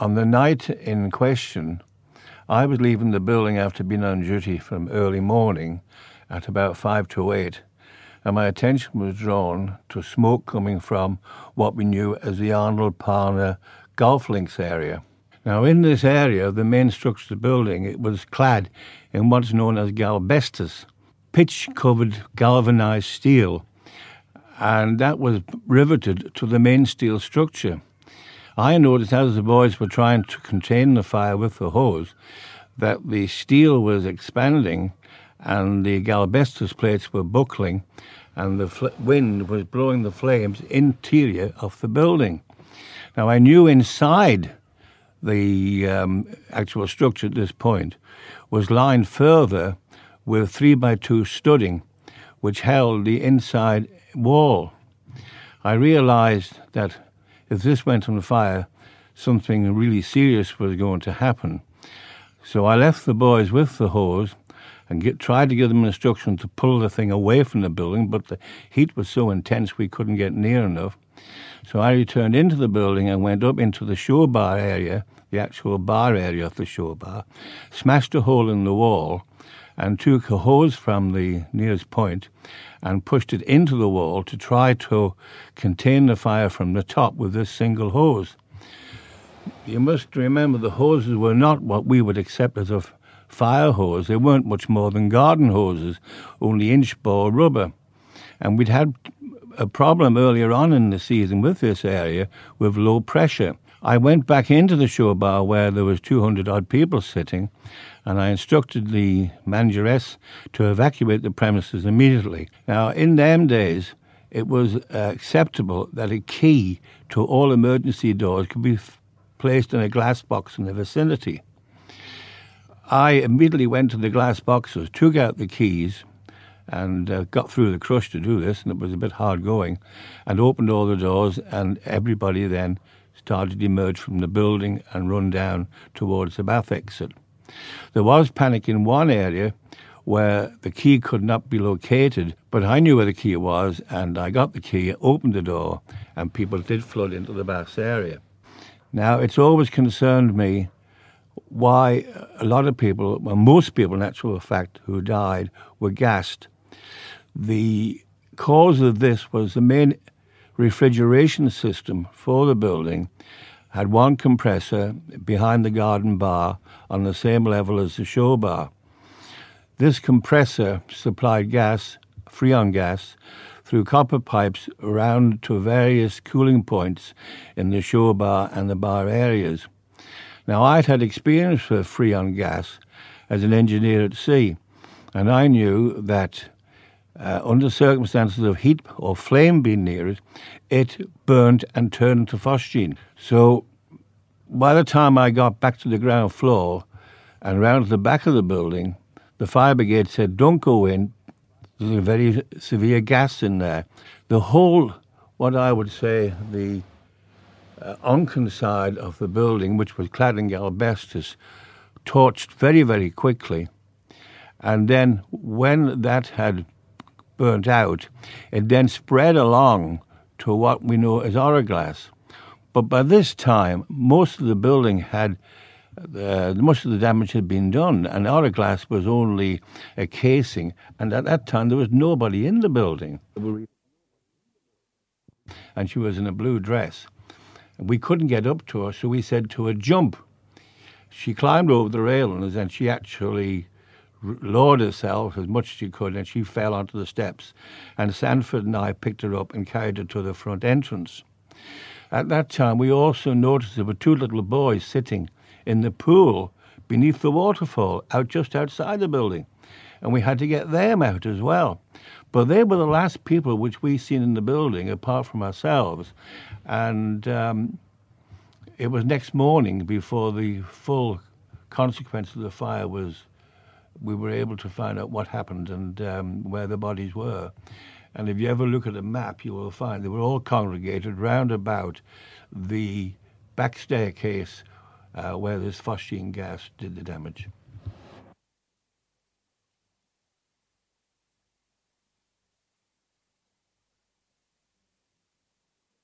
On the night in question, I was leaving the building after being on duty from early morning at about five to eight, and my attention was drawn to smoke coming from what we knew as the Arnold Palmer Golf Links area. Now, in this area, the main structure of the building, it was clad in what's known as galbestos, pitch-covered galvanized steel, and that was riveted to the main steel structure. I noticed as the boys were trying to contain the fire with the hose that the steel was expanding and the galbestos plates were buckling and the fl- wind was blowing the flames interior of the building. Now I knew inside the um, actual structure at this point was lined further with three by two studding, which held the inside wall. I realized that if this went on fire, something really serious was going to happen. So I left the boys with the hose and get, tried to give them instructions to pull the thing away from the building, but the heat was so intense we couldn't get near enough. So I returned into the building and went up into the show bar area, the actual bar area of the show bar, smashed a hole in the wall, and took a hose from the nearest point and pushed it into the wall to try to contain the fire from the top with this single hose. You must remember the hoses were not what we would accept as a fire hose. They weren't much more than garden hoses, only inch bore rubber. And we'd had a problem earlier on in the season with this area with low pressure. I went back into the show bar where there was 200 odd people sitting, and I instructed the manageress to evacuate the premises immediately. Now, in them days, it was acceptable that a key to all emergency doors could be f- placed in a glass box in the vicinity. I immediately went to the glass boxes, took out the keys, and uh, got through the crush to do this, and it was a bit hard going, and opened all the doors, and everybody then started to emerge from the building and run down towards the bath exit. There was panic in one area where the key could not be located, but I knew where the key was, and I got the key, opened the door, and people did flood into the bath area. Now, it's always concerned me why a lot of people, well, most people, in actual fact, who died were gassed. The cause of this was the main refrigeration system for the building had one compressor behind the garden bar on the same level as the show bar. This compressor supplied gas, freon gas, through copper pipes around to various cooling points in the show bar and the bar areas. Now, I'd had experience with freon gas as an engineer at sea, and I knew that uh, under circumstances of heat or flame being near it, it burnt and turned to phosgene. So by the time I got back to the ground floor and round to the back of the building, the fire brigade said, Don't go in. There's a very severe gas in there. The whole, what I would say, the uh, Onchan side of the building, which was clad in galbestos, torched very, very quickly. And then when that had burnt out, it then spread along to what we know as Oroglass. But by this time, most of the building had, uh, most of the damage had been done, and Oroglass was only a casing. And at that time, there was nobody in the building. And she was in a blue dress. We couldn't get up to her, so we said to her, jump. She climbed over the railings and she actually lowered herself as much as she could and she fell onto the steps. And Sanford and I picked her up and carried her to the front entrance. At that time, we also noticed there were two little boys sitting in the pool beneath the waterfall, out just outside the building, and we had to get them out as well. But they were the last people which we seen in the building, apart from ourselves, and um, it was next morning before the full consequence of the fire was. We were able to find out what happened and um, where the bodies were. And if you ever look at a map, you will find they were all congregated round about the back staircase uh, where this phosgene gas did the damage.